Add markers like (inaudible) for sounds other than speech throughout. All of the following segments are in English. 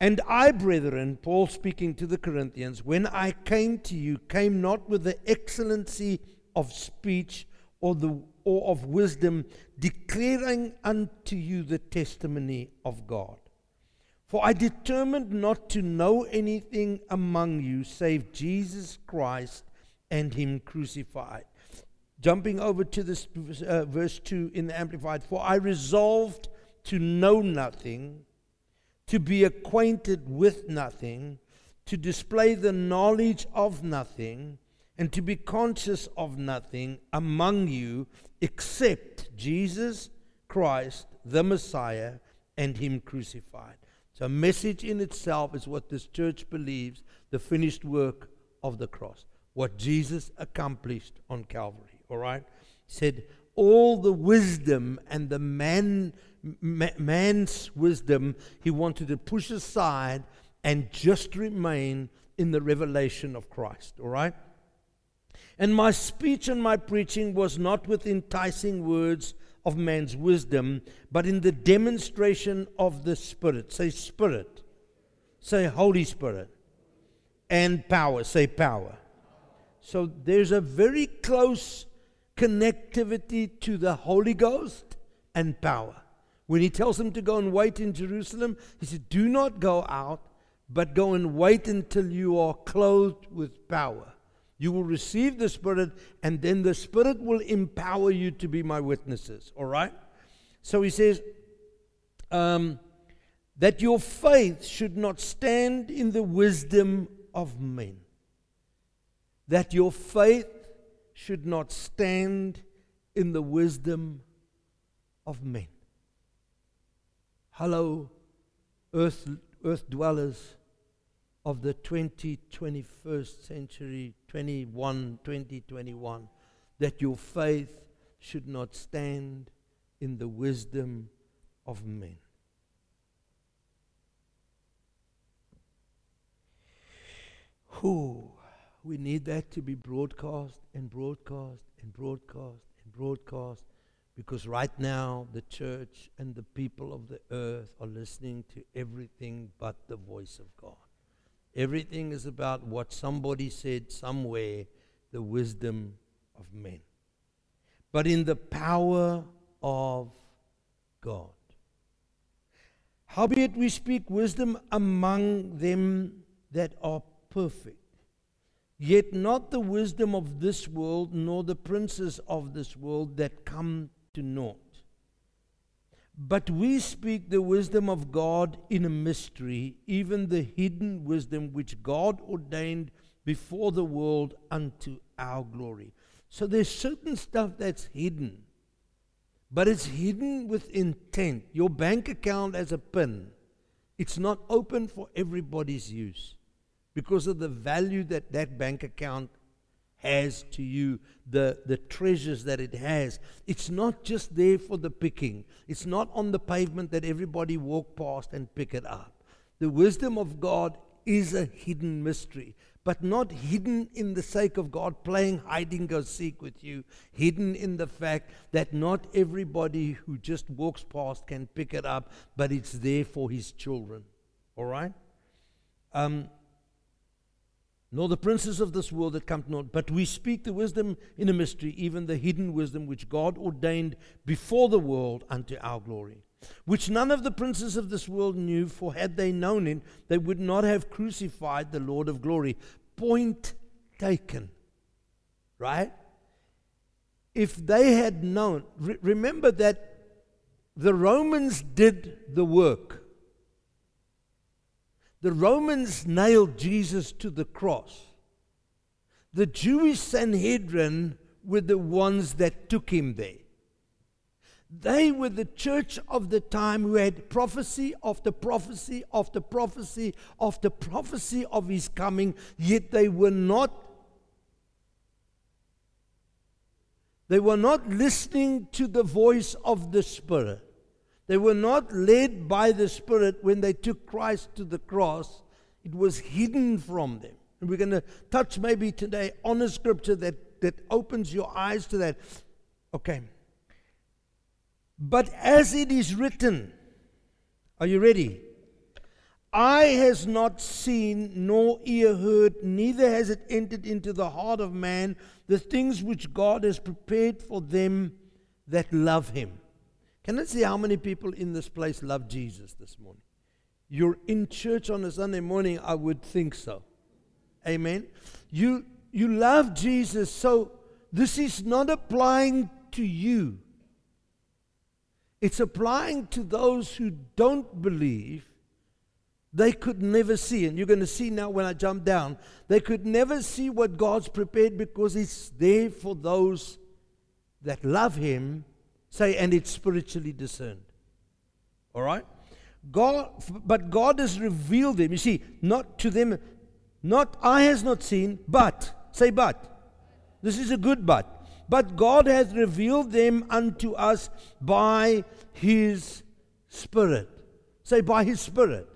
And I, brethren, Paul speaking to the Corinthians, when I came to you, came not with the excellency of speech or, the, or of wisdom, declaring unto you the testimony of God. For I determined not to know anything among you save Jesus Christ and Him crucified. Jumping over to this uh, verse 2 in the Amplified, for I resolved to know nothing, to be acquainted with nothing, to display the knowledge of nothing, and to be conscious of nothing among you except Jesus Christ, the Messiah, and Him crucified. So, message in itself is what this church believes the finished work of the cross, what Jesus accomplished on Calvary. All right? He said, all the wisdom and the man, man's wisdom he wanted to push aside and just remain in the revelation of Christ. All right? And my speech and my preaching was not with enticing words of man's wisdom, but in the demonstration of the Spirit. Say Spirit. Say Holy Spirit. And power. Say power. So there's a very close connectivity to the Holy Ghost and power. When he tells them to go and wait in Jerusalem, he said, Do not go out, but go and wait until you are clothed with power. You will receive the Spirit, and then the Spirit will empower you to be my witnesses. All right? So he says um, that your faith should not stand in the wisdom of men. That your faith should not stand in the wisdom of men. Hello, earth, earth dwellers of the 20, 21st century, 21, 2021, that your faith should not stand in the wisdom of men. Who we need that to be broadcast and broadcast and broadcast and broadcast because right now the church and the people of the earth are listening to everything but the voice of God. Everything is about what somebody said somewhere, the wisdom of men. But in the power of God. Howbeit we speak wisdom among them that are perfect. Yet not the wisdom of this world, nor the princes of this world that come to naught. But we speak the wisdom of God in a mystery, even the hidden wisdom which God ordained before the world unto our glory. So there's certain stuff that's hidden, but it's hidden with intent. Your bank account has a pin, it's not open for everybody's use because of the value that that bank account has to you, the, the treasures that it has. It's not just there for the picking, it's not on the pavement that everybody walk past and pick it up. The wisdom of God is a hidden mystery, but not hidden in the sake of God playing hide and go seek with you, hidden in the fact that not everybody who just walks past can pick it up, but it's there for his children. All right? Um, nor the princes of this world that come naught, but we speak the wisdom in a mystery, even the hidden wisdom which God ordained before the world unto our glory, which none of the princes of this world knew, for had they known it, they would not have crucified the Lord of glory. Point taken. Right? If they had known, re- remember that the Romans did the work. The Romans nailed Jesus to the cross. The Jewish Sanhedrin were the ones that took him there. They were the church of the time who had prophecy after prophecy after prophecy after prophecy of his coming, yet they were not they were not listening to the voice of the Spirit. They were not led by the Spirit when they took Christ to the cross, it was hidden from them. And we're going to touch maybe today on a scripture that, that opens your eyes to that. Okay. But as it is written, are you ready? eye has not seen, nor ear heard, neither has it entered into the heart of man the things which God has prepared for them that love him. Can I see how many people in this place love Jesus this morning? You're in church on a Sunday morning, I would think so. Amen. You you love Jesus, so this is not applying to you. It's applying to those who don't believe. They could never see, and you're going to see now when I jump down, they could never see what God's prepared because it's there for those that love Him, say, and it's spiritually discerned. All right? God, but God has revealed them. You see, not to them, not I has not seen, but, say, but. This is a good but. But God has revealed them unto us by His Spirit. Say, by His Spirit.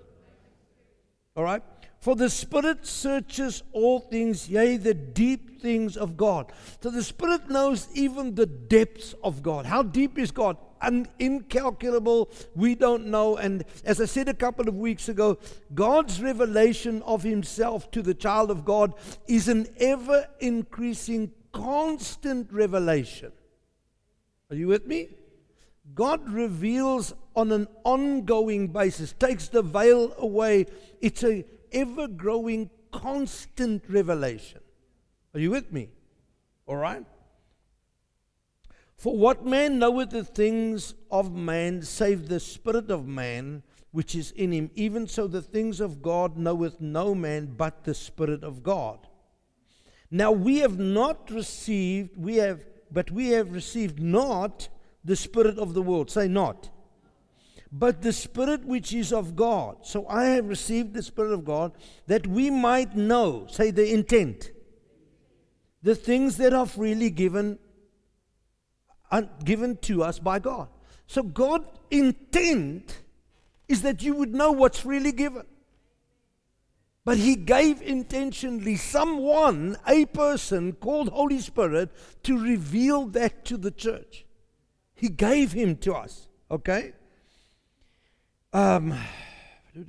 All right? For the Spirit searches all things, yea, the deep things of God. So the Spirit knows even the depths of God. How deep is God? Un- incalculable. We don't know. And as I said a couple of weeks ago, God's revelation of Himself to the child of God is an ever increasing, constant revelation. Are you with me? God reveals on an ongoing basis, takes the veil away. It's a ever growing, constant revelation. Are you with me? All right? For what man knoweth the things of man, save the spirit of man which is in him? Even so, the things of God knoweth no man but the spirit of God. Now we have not received, we have, but we have received not the spirit of the world. Say not but the Spirit which is of God. So I have received the Spirit of God that we might know, say the intent, the things that are freely given, uh, given to us by God. So God's intent is that you would know what's freely given. But he gave intentionally someone, a person called Holy Spirit, to reveal that to the church. He gave him to us. Okay? Um, (sighs)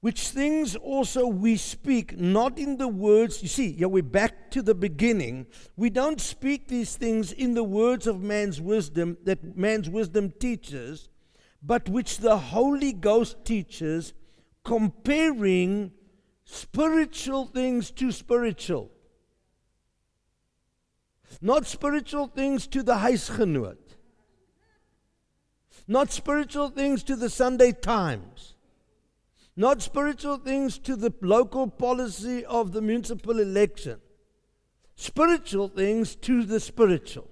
which things also we speak, not in the words. You see, yeah, we're back to the beginning. We don't speak these things in the words of man's wisdom that man's wisdom teaches, but which the Holy Ghost teaches, comparing spiritual things to spiritual. Not spiritual things to the huisgenoot not spiritual things to the Sunday Times, not spiritual things to the local policy of the municipal election, spiritual things to the spiritual.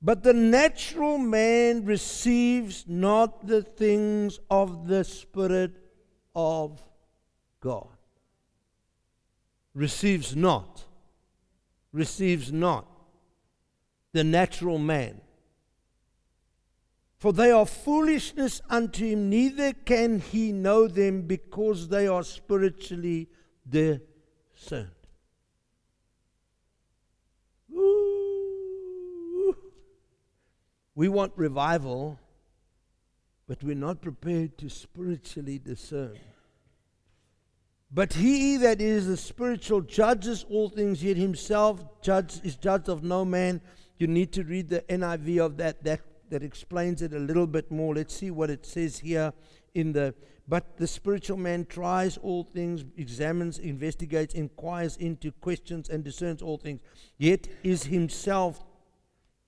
But the natural man receives not the things of the Spirit of God. Receives not. Receives not. The natural man. For they are foolishness unto him, neither can he know them because they are spiritually discerned. Ooh. We want revival, but we're not prepared to spiritually discern. But he that is the spiritual judges all things, yet himself judge, is judged of no man. You need to read the NIV of that. That that explains it a little bit more. Let's see what it says here in the but the spiritual man tries all things, examines, investigates, inquires into questions, and discerns all things, yet is himself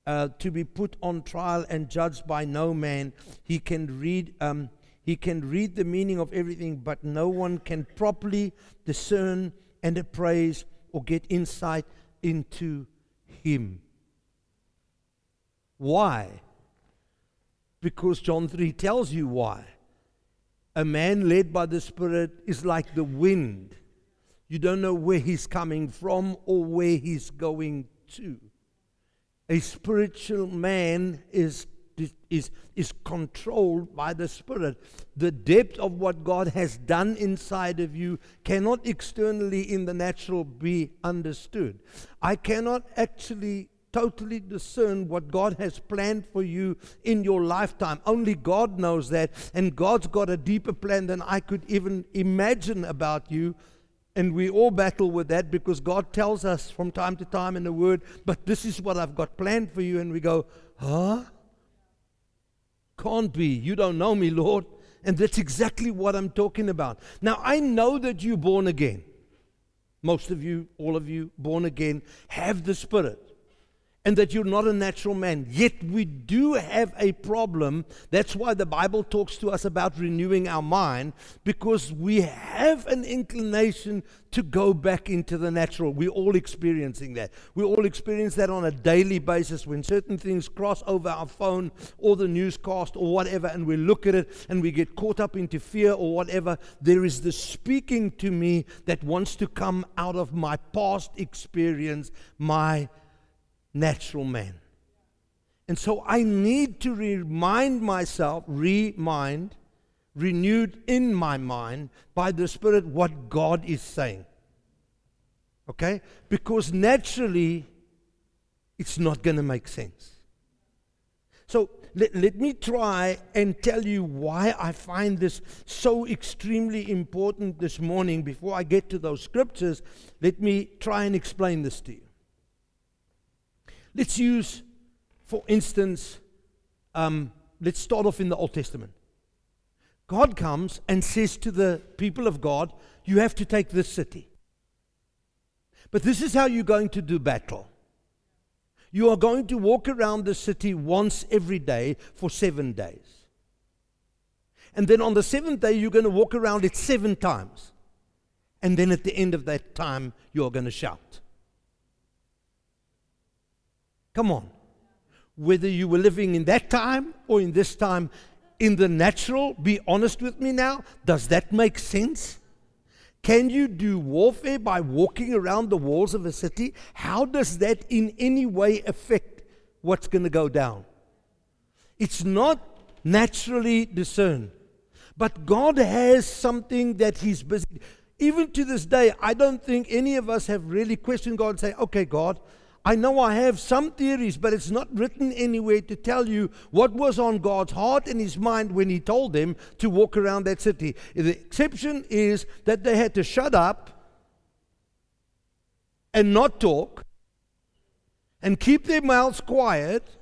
uh, to be put on trial and judged by no man. He can read. Um, he can read the meaning of everything, but no one can properly discern and appraise or get insight into him. Why? Because John 3 tells you why. A man led by the Spirit is like the wind. You don't know where he's coming from or where he's going to. A spiritual man is, is, is controlled by the Spirit. The depth of what God has done inside of you cannot externally in the natural be understood. I cannot actually totally discern what God has planned for you in your lifetime. Only God knows that. And God's got a deeper plan than I could even imagine about you. And we all battle with that because God tells us from time to time in the Word, but this is what I've got planned for you. And we go, huh? Can't be. You don't know me, Lord. And that's exactly what I'm talking about. Now, I know that you're born again. Most of you, all of you, born again, have the Spirit and that you're not a natural man. Yet we do have a problem. That's why the Bible talks to us about renewing our mind, because we have an inclination to go back into the natural. We're all experiencing that. We all experience that on a daily basis when certain things cross over our phone or the newscast or whatever, and we look at it and we get caught up into fear or whatever. There is the speaking to me that wants to come out of my past experience, my natural man. And so I need to remind myself, remind, renewed in my mind by the Spirit what God is saying. Okay? Because naturally, it's not going to make sense. So let, let me try and tell you why I find this so extremely important this morning. Before I get to those scriptures, let me try and explain this to you. Let's use, for instance, um, let's start off in the Old Testament. God comes and says to the people of God, You have to take this city. But this is how you're going to do battle. You are going to walk around the city once every day for seven days. And then on the seventh day, you're going to walk around it seven times. And then at the end of that time, you're going to shout. Come on. Whether you were living in that time or in this time, in the natural, be honest with me now. Does that make sense? Can you do warfare by walking around the walls of a city? How does that in any way affect what's going to go down? It's not naturally discerned. But God has something that He's busy. Even to this day, I don't think any of us have really questioned God and say, okay, God, I know I have some theories, but it's not written anywhere to tell you what was on God's heart and his mind when he told them to walk around that city. The exception is that they had to shut up and not talk and keep their mouths quiet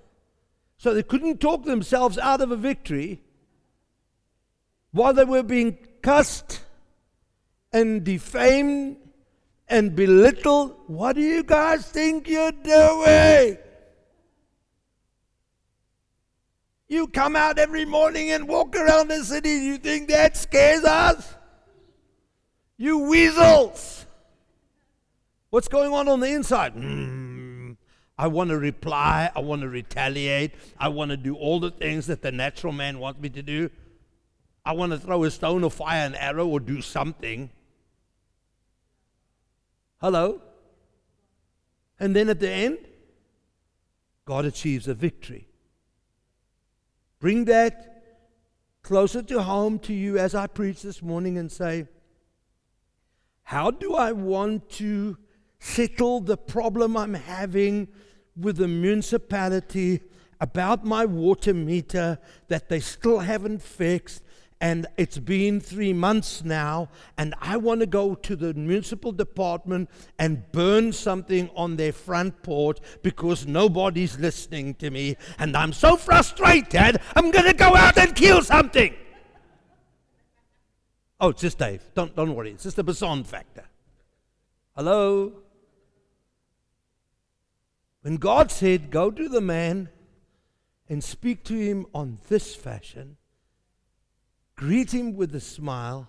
so they couldn't talk themselves out of a victory while they were being cussed and defamed and belittle. What do you guys think you're doing? You come out every morning and walk around the city. You think that scares us? You weasels. What's going on on the inside? Mm, I want to reply. I want to retaliate. I want to do all the things that the natural man wants me to do. I want to throw a stone or fire an arrow or do something. Hello? And then at the end, God achieves a victory. Bring that closer to home to you as I preach this morning and say, How do I want to settle the problem I'm having with the municipality about my water meter that they still haven't fixed and it's been three months now, and I want to go to the municipal department and burn something on their front porch because nobody's listening to me, and I'm so frustrated, I'm going to go out and kill something. Oh, it's just Dave. Don't, don't worry. It's just the Basson factor. Hello? When God said, Go to the man and speak to him on this fashion, greet him with a smile,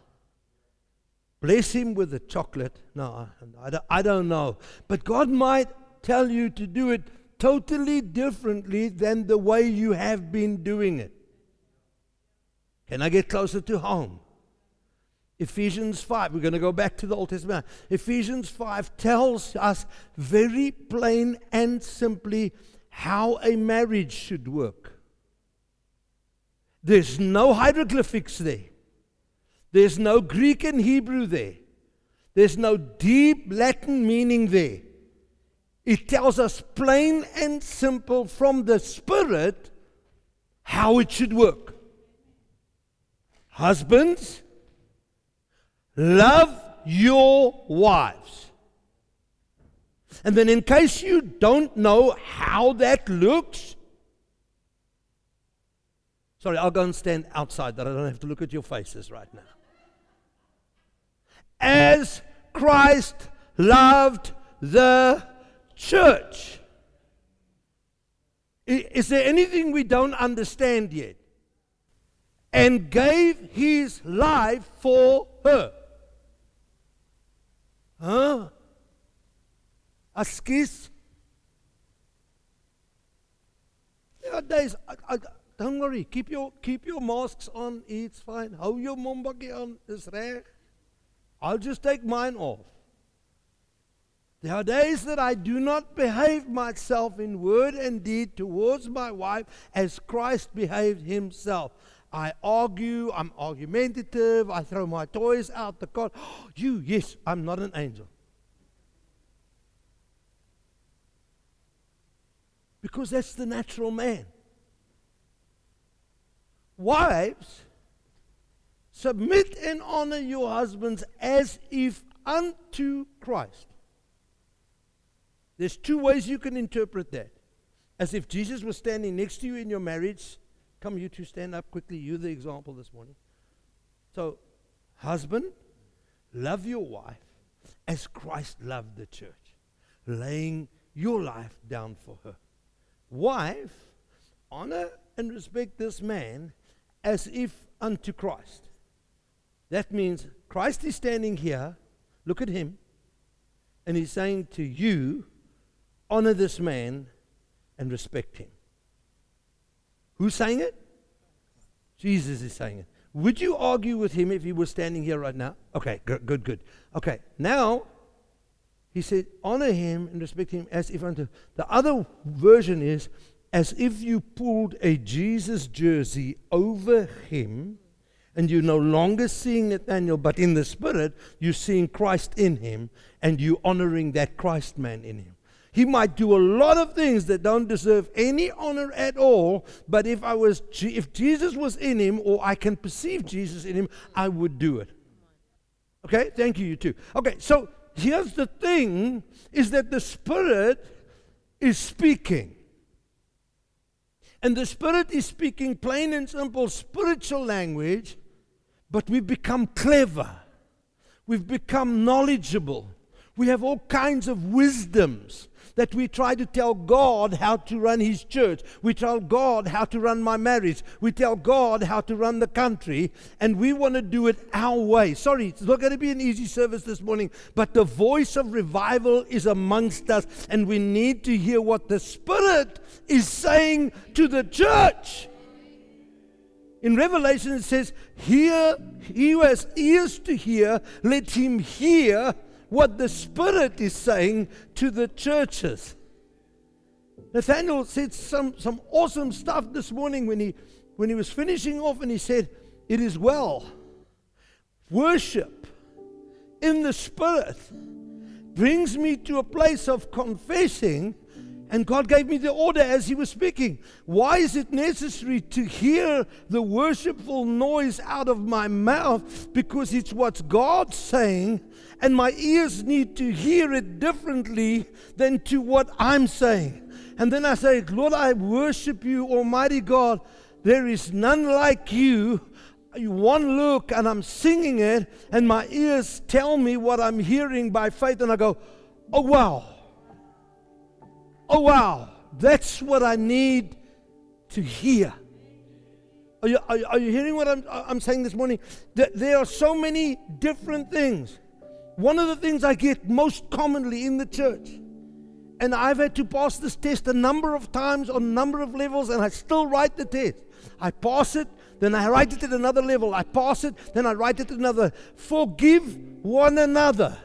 bless him with a chocolate. No, I, I don't know. But God might tell you to do it totally differently than the way you have been doing it. Can I get closer to home? Ephesians 5, we're going to go back to the Old Testament. Ephesians 5 tells us very plain and simply how a marriage should work. There's no hieroglyphics there. There's no Greek and Hebrew there. There's no deep Latin meaning there. It tells us plain and simple from the Spirit how it should work. Husbands, love your wives. And then, in case you don't know how that looks, sorry, I'll go and stand outside that I don't have to look at your faces right now. As Christ loved the church. Is there anything we don't understand yet? And gave his life for her. Huh? Askis? Nowadays, I, I, don't worry. Keep your keep your masks on. It's fine. Hou your mombakkie on. Is reg. I'll just take mine off. There are days that I do not behave myself in word and deed towards my wife as Christ behaved himself. I argue, I'm argumentative, I throw my toys out the car. (gasps) you, yes, I'm not an angel. Because that's the natural man. Wives, submit and honor your husbands as if unto Christ. There's two ways you can interpret that. As if Jesus was standing next to you in your marriage. Come, you two, stand up quickly. You're the example this morning. So, husband, love your wife as Christ loved the church, laying your life down for her. Wife, honor and respect this man as if unto Christ. That means Christ is standing here, look at him, and he's saying to you, honor this man and respect him. Who's saying it? Jesus is saying it. Would you argue with him if he was standing here right now? Okay, good, good, good. Okay, now he said, honor him and respect him as if unto. The other version is, as if you pulled a Jesus jersey over him and you're no longer seeing Nathaniel, but in the spirit, you're seeing Christ in him and you honoring that Christ man in him. He might do a lot of things that don't deserve any honor at all, but if I was if Jesus was in him or I can perceive Jesus in him, I would do it. Okay? Thank you you too. Okay, so here's the thing is that the spirit is speaking. And the spirit is speaking plain and simple spiritual language, but we've become clever. We've become knowledgeable. We have all kinds of wisdoms that we try to tell God how to run His church. We tell God how to run my marriage. We tell God how to run the country, and we want to do it our way. Sorry, it's not going to be an easy service this morning, but the voice of revival is amongst us, and we need to hear what the Spirit is saying to the church. In Revelation, it says, Hear, he who has ears to hear, let him hear what the Spirit is saying to the churches. Nathaniel said some, some awesome stuff this morning when he, when he was finishing off and he said, It is well. Worship in the Spirit brings me to a place of confessing and God gave me the order as He was speaking. Why is it necessary to hear the worshipful noise out of my mouth? Because it's what God's saying, and my ears need to hear it differently than to what I'm saying. And then I say, Lord, I worship you, Almighty God. There is none like you. One look, and I'm singing it, and my ears tell me what I'm hearing by faith, and I go, Oh, wow. Oh, wow, that's what I need to hear. Are you, are, are you hearing what I'm, I'm saying this morning? There are so many different things. One of the things I get most commonly in the church, and I've had to pass this test a number of times on a number of levels, and I still write the test. I pass it, then I write it at another level. I pass it, then I write it at another. Forgive one another.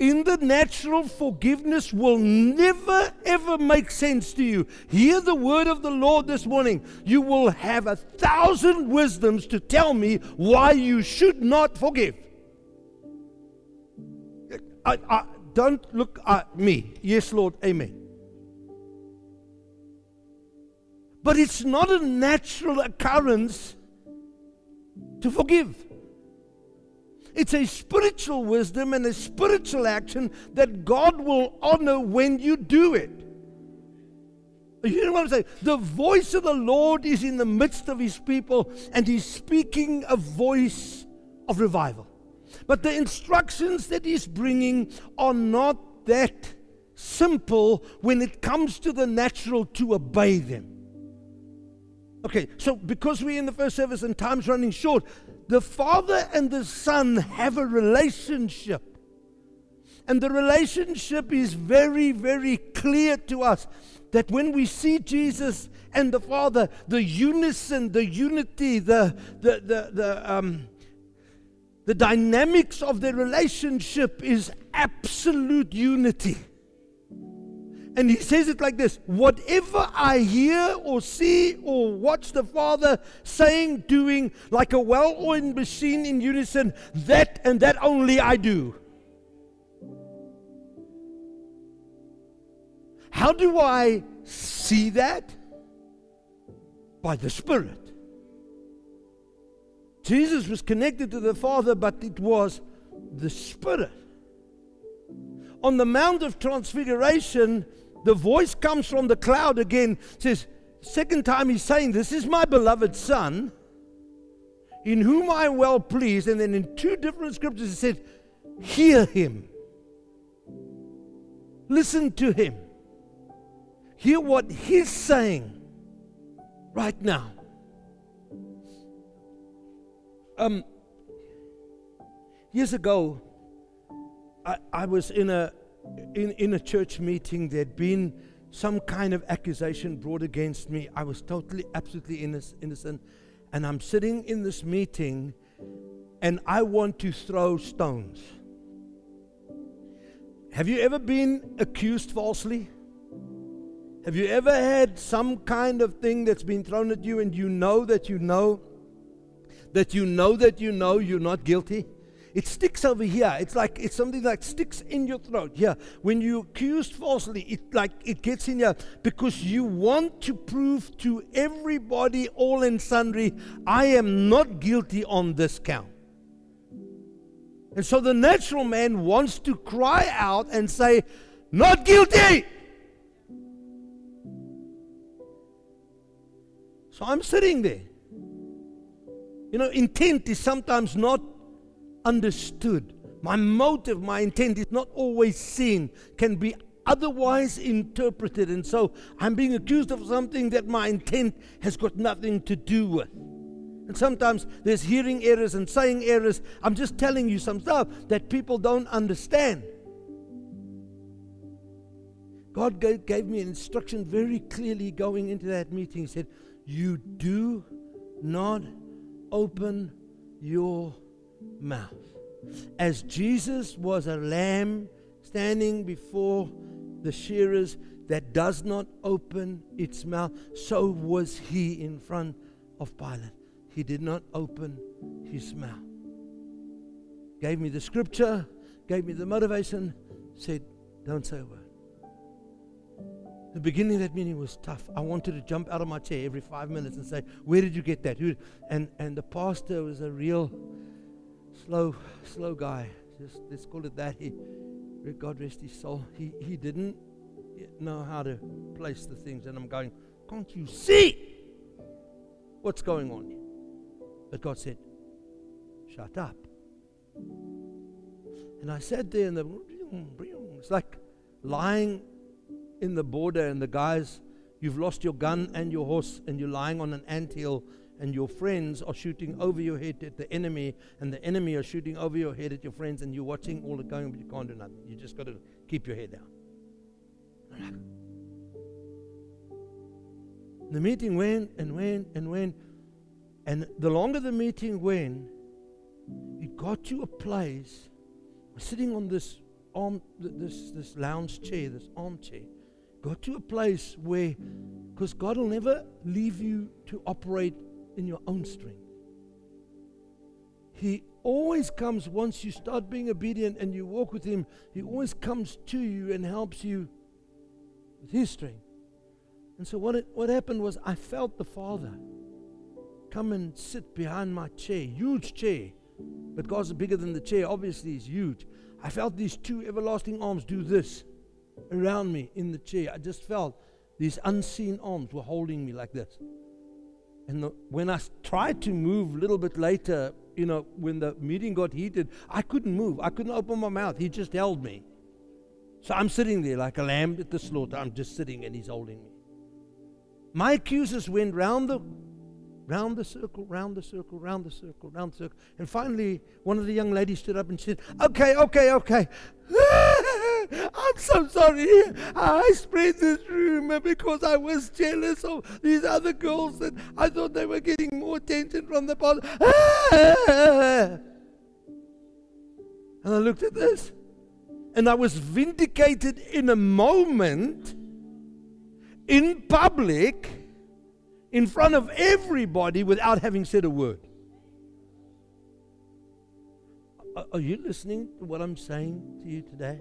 In the natural, forgiveness will never ever make sense to you. Hear the word of the Lord this morning. You will have a thousand wisdoms to tell me why you should not forgive. I, I, don't look at me. Yes, Lord. Amen. But it's not a natural occurrence to forgive. It's a spiritual wisdom and a spiritual action that God will honor when you do it. You know what I'm saying? The voice of the Lord is in the midst of his people, and he's speaking a voice of revival. But the instructions that he's bringing are not that simple when it comes to the natural to obey them. Okay, so because we're in the first service and time's running short, the Father and the Son have a relationship. And the relationship is very, very clear to us that when we see Jesus and the Father, the unison, the unity, the, the, the, the, um, the dynamics of their relationship is absolute unity. And he says it like this Whatever I hear or see or watch the Father saying, doing, like a well oiled machine in unison, that and that only I do. How do I see that? By the Spirit. Jesus was connected to the Father, but it was the Spirit. On the Mount of Transfiguration, the voice comes from the cloud again, says, second time he's saying, This is my beloved Son, in whom I am well pleased. And then in two different scriptures, he said, Hear him. Listen to him. Hear what he's saying right now. Um, years ago, I, I was in a in, in a church meeting, there'd been some kind of accusation brought against me. I was totally, absolutely innocent. And I'm sitting in this meeting and I want to throw stones. Have you ever been accused falsely? Have you ever had some kind of thing that's been thrown at you and you know that you know that you know that you know you're not guilty? It sticks over here. It's like it's something that sticks in your throat. Yeah. When you accused falsely, it like it gets in here because you want to prove to everybody, all and sundry, I am not guilty on this count. And so the natural man wants to cry out and say, Not guilty. So I'm sitting there. You know, intent is sometimes not understood. My motive, my intent is not always seen, can be otherwise interpreted. And so I'm being accused of something that my intent has got nothing to do with. And sometimes there's hearing errors and saying errors. I'm just telling you some stuff that people don't understand. God gave, me an instruction very clearly going into that meeting. He said, You do not open your mouth. As Jesus was a lamb standing before the shearers that does not open its mouth, so was he in front of Pilate. He did not open his mouth. Gave me the scripture, gave me the motivation, said, Don't say a word. The beginning of that meeting was tough. I wanted to jump out of my chair every five minutes and say, Where did you get that? And, and the pastor was a real slow, slow guy. Just let's call it that. He, God rest his soul. He he didn't know how to place the things, and I'm going, can't you see what's going on? But God said, shut up. And I sat there, and the it's like lying in the border, and the guys, you've lost your gun and your horse, and you're lying on an ant hill and your friends are shooting over your head at the enemy, and the enemy are shooting over your head at your friends, and you're watching all the going, but you can't do nothing. You just got to keep your head down. The meeting went and went and went, and the longer the meeting went, it got to a place. Sitting on this arm, this this lounge chair, this armchair, got to a place where, because God will never leave you to operate in your own strength. He always comes once you start being obedient and you walk with Him, He always comes to you and helps you with His strength. And so, what, it, what happened was, I felt the Father come and sit behind my chair, huge chair. But God's bigger than the chair, obviously, He's huge. I felt these two everlasting arms do this around me in the chair. I just felt these unseen arms were holding me like this. And the, when I tried to move a little bit later, you know, when the meeting got heated, I couldn't move. I couldn't open my mouth. He just held me. So I'm sitting there like a lamb at the slaughter. I'm just sitting and he's holding me. My accusers went round the round the circle, round the circle, round the circle, round the circle. And finally, one of the young ladies stood up and said, Okay, okay, okay. (laughs) I'm so sorry. I spread this rumor because I was jealous of these other girls that I thought they were getting more attention from the bottom. Ah! and I looked at this and I was vindicated in a moment in public in front of everybody without having said a word. Are you listening to what I'm saying to you today?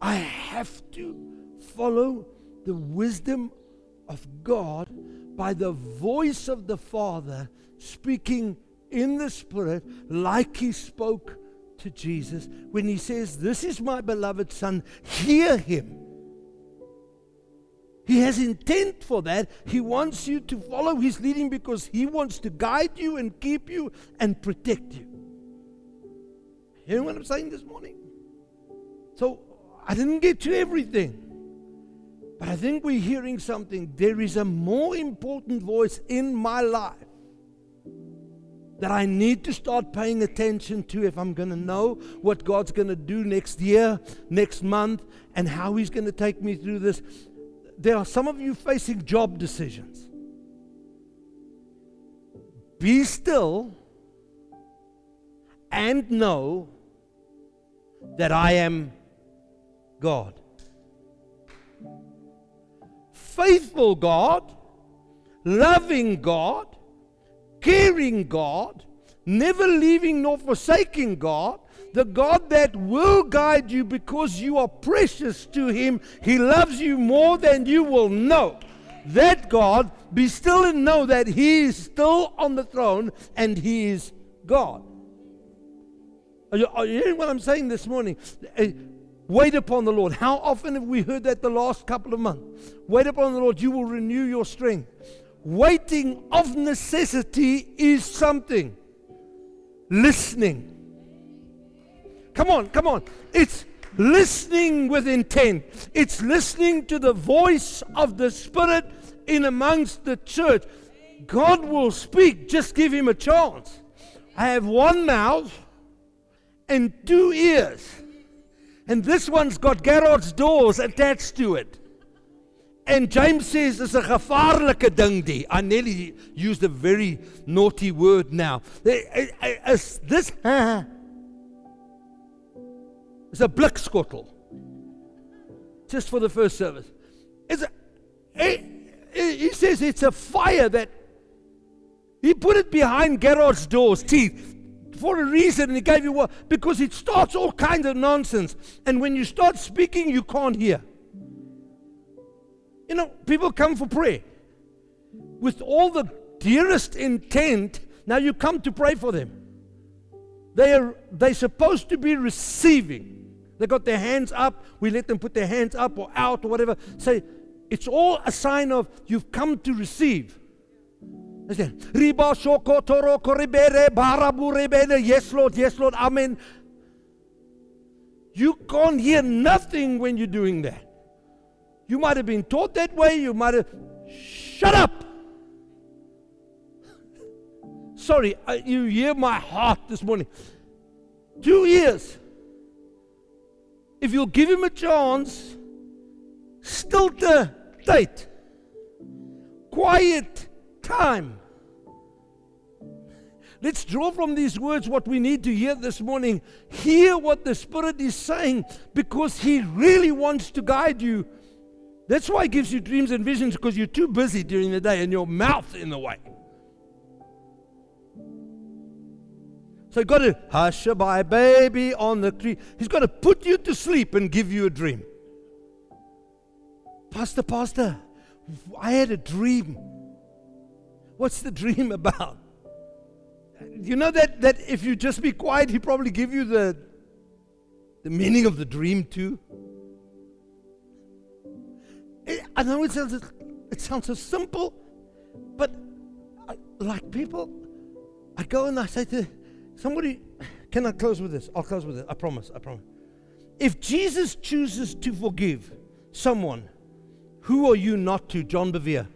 I have to follow the wisdom of God by the voice of the Father speaking in the Spirit like He spoke to Jesus when He says, This is my beloved Son, hear Him. He has intent for that. He wants you to follow His leading because He wants to guide you and keep you and protect you. Hear what I'm saying this morning? So I didn't get to everything. But I think we're hearing something. There is a more important voice in my life that I need to start paying attention to if I'm going to know what God's going to do next year, next month, and how He's going to take me through this. There are some of you facing job decisions. Be still and know that I am God. Faithful God, loving God, caring God, never leaving nor forsaking God, the God that will guide you because you are precious to Him. He loves you more than you will know. That God, be still and know that He is still on the throne and He is God. Are you, are you hearing what I'm saying this morning? Eh, Wait upon the Lord. How often have we heard that the last couple of months? Wait upon the Lord, you will renew your strength. Waiting of necessity is something. Listening. Come on, come on. It's listening with intent. It's listening to the voice of the Spirit in amongst the church. God will speak, just give him a chance. I have one mouth and two ears. And this one's got garage doors attached to it. And James says it's a gevaarlike ding die. I nearly used a very naughty word now. Eh, eh, eh, is this It's a blikskottel. Just for the first service. It's a, it, it, he says it's a fire that he put it behind garage doors, teeth for a reason and he gave you what? Because it starts all kinds of nonsense. And when you start speaking, you can't hear. You know, people come for prayer with all the dearest intent. Now you come to pray for them. They are they're supposed to be receiving. They got their hands up. We let them put their hands up or out or whatever. Say, it's all a sign of you've come to receive. Riba shoko barabu. Yes, Lord. Yes, Lord. Amen. You can't hear nothing when you're doing that. You might have been taught that way. You might have. Shut up. (laughs) Sorry, you hear my heart this morning. Two years. If you'll give him a chance, stilte tyd. Quiet time. Let's draw from these words what we need to hear this morning. Hear what the Spirit is saying because He really wants to guide you. That's why He gives you dreams and visions because you're too busy during the day and your mouth in the way. So he got to hush by baby on the tree. He's got to put you to sleep and give you a dream. Pastor, Pastor, I had a dream. What's the (laughs) dream about? You know that, that if you just be quiet, he probably give you the, the meaning of the dream too. Eh, I know it sounds, it sounds so simple, but I, like people, I go and I say to somebody, can I close with this? I'll close with it. I promise. I promise. If Jesus chooses to forgive someone, who are you not to, John Bevere?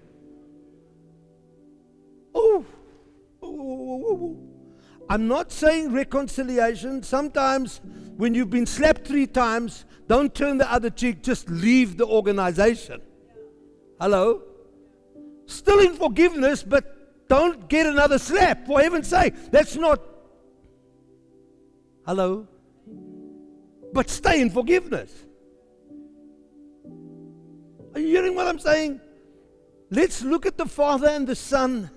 I'm not saying reconciliation. Sometimes when you've been slapped three times, don't turn the other cheek, just leave the organization. Hello? Still in forgiveness, but don't get another slap, for heaven's sake. That's not. Hello? But stay in forgiveness. Are you hearing what I'm saying? Let's look at the Father and the Son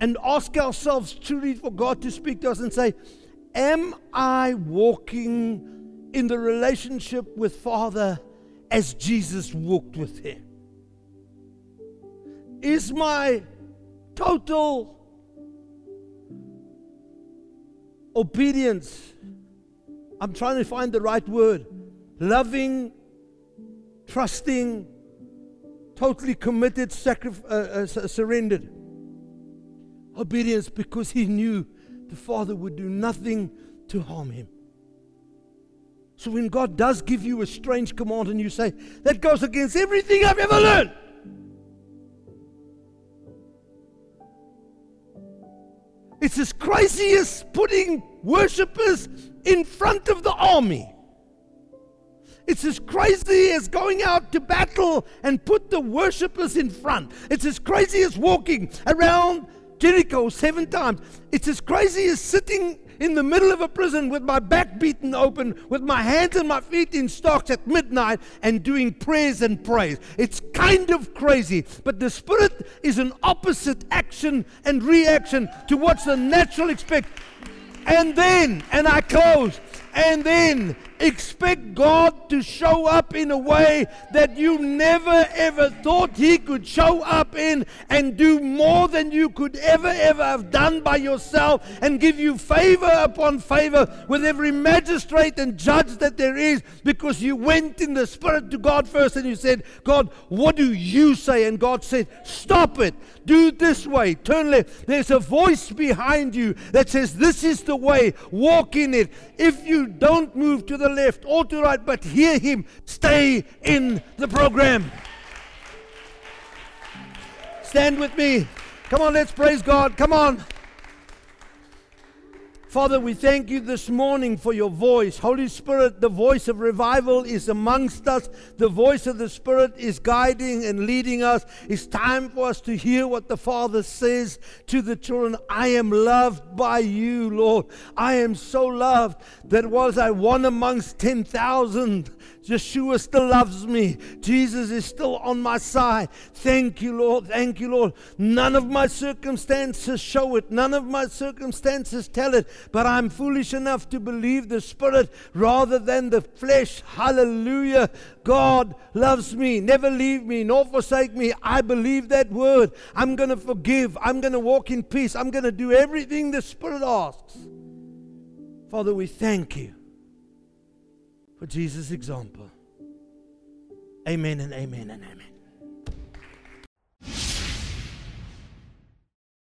and ask ourselves truly for God to speak to us and say, Am I walking in the relationship with Father as Jesus walked with Him? Is my total obedience, I'm trying to find the right word, loving, trusting, totally committed, uh, uh, surrendered. Obedience because he knew the Father would do nothing to harm him. So when God does give you a strange command and you say, that goes against everything I've ever learned. It's as crazy as putting worshippers in front of the army. It's as crazy as going out to battle and put the worshippers in front. It's as crazy as walking around Jericho seven times. It's as crazy as sitting in the middle of a prison with my back beaten open, with my hands and my feet in stocks at midnight and doing prayers and praise. It's kind of crazy, but the Spirit is an opposite action and reaction to what's the natural expect. And then, and I close, and then expect God to show up in a way that you never ever thought He could show up in and do more than you could ever ever have done by yourself and give you favor upon favor with every magistrate and judge that there is because you went in the Spirit to God first and you said, God, what do you say? And God said, Stop it. Do this way. Turn left. There's a voice behind you that says, This is the way. Walk in it. If you don't move to the left or to right, but hear Him, stay in the program. Stand with me. Come on, let's praise God. Come on. Father, we thank you this morning for your voice. Holy Spirit, the voice of revival is amongst us. The voice of the Spirit is guiding and leading us. It's time for us to hear what the Father says to the children. I am loved by you, Lord. I am so loved that was I one amongst 10,000, Yeshua still loves me. Jesus is still on my side. Thank you, Lord. Thank you, Lord. None of my circumstances show it, none of my circumstances tell it, but I'm foolish enough to believe the Spirit rather than the flesh. Hallelujah. God loves me. Never leave me nor forsake me. I believe that word. I'm going to forgive. I'm going to walk in peace. I'm going to do everything the Spirit asks. Father, we thank you for Jesus' example. Amen and amen and amen.